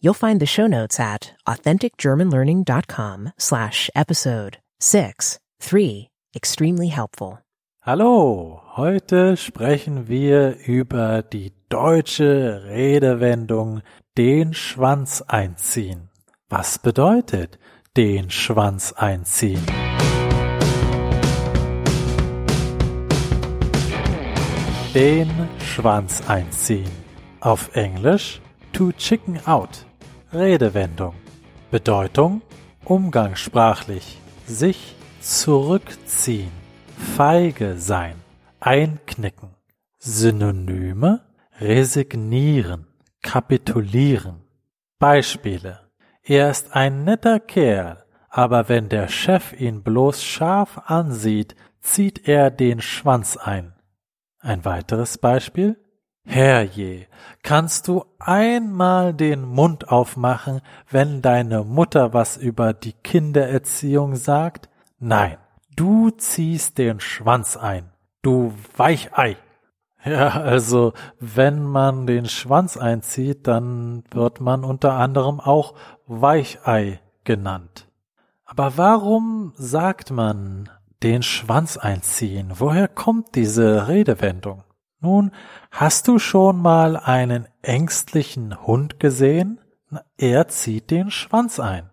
You'll find the show notes at authenticgermanlearning.com slash episode 6 3 Extremely helpful. Hallo, heute sprechen wir über die deutsche Redewendung den Schwanz einziehen. Was bedeutet den Schwanz einziehen? Den Schwanz einziehen. Auf Englisch to chicken out. Redewendung. Bedeutung umgangssprachlich sich zurückziehen, feige sein, einknicken. Synonyme resignieren, kapitulieren. Beispiele. Er ist ein netter Kerl, aber wenn der Chef ihn bloß scharf ansieht, zieht er den Schwanz ein. Ein weiteres Beispiel. Herrje, kannst du einmal den Mund aufmachen, wenn deine Mutter was über die Kindererziehung sagt? Nein, du ziehst den Schwanz ein, du Weichei. Ja, also wenn man den Schwanz einzieht, dann wird man unter anderem auch Weichei genannt. Aber warum sagt man den Schwanz einziehen. Woher kommt diese Redewendung? Nun, hast du schon mal einen ängstlichen Hund gesehen? Er zieht den Schwanz ein.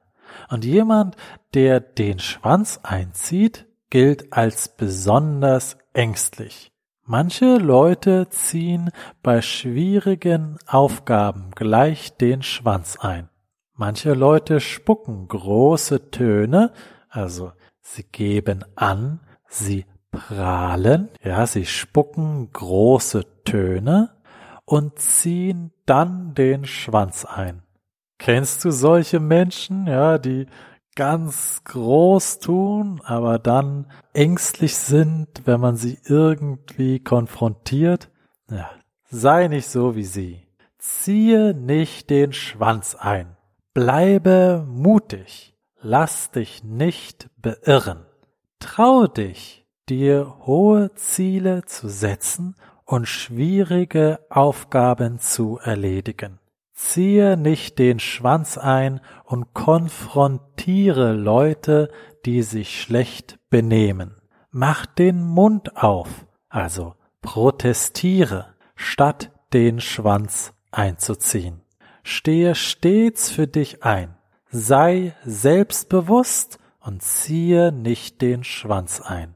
Und jemand, der den Schwanz einzieht, gilt als besonders ängstlich. Manche Leute ziehen bei schwierigen Aufgaben gleich den Schwanz ein. Manche Leute spucken große Töne, also Sie geben an, sie prahlen, ja, sie spucken große Töne und ziehen dann den Schwanz ein. Kennst du solche Menschen, ja, die ganz groß tun, aber dann ängstlich sind, wenn man sie irgendwie konfrontiert? Ja, sei nicht so wie sie. Ziehe nicht den Schwanz ein. Bleibe mutig. Lass dich nicht beirren. Trau dich, dir hohe Ziele zu setzen und schwierige Aufgaben zu erledigen. Ziehe nicht den Schwanz ein und konfrontiere Leute, die sich schlecht benehmen. Mach den Mund auf, also protestiere, statt den Schwanz einzuziehen. Stehe stets für dich ein sei selbstbewusst und ziehe nicht den Schwanz ein.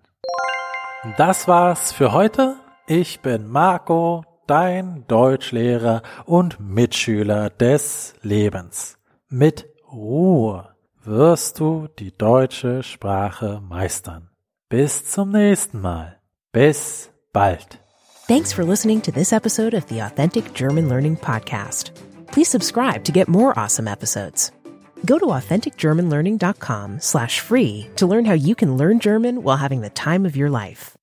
Das war's für heute. Ich bin Marco, dein Deutschlehrer und Mitschüler des Lebens. Mit Ruhe wirst du die deutsche Sprache meistern. Bis zum nächsten Mal. Bis bald. Thanks for listening to this episode of the Authentic German Learning Podcast. Please subscribe to get more awesome episodes. Go to authenticgermanlearning.com slash free to learn how you can learn German while having the time of your life.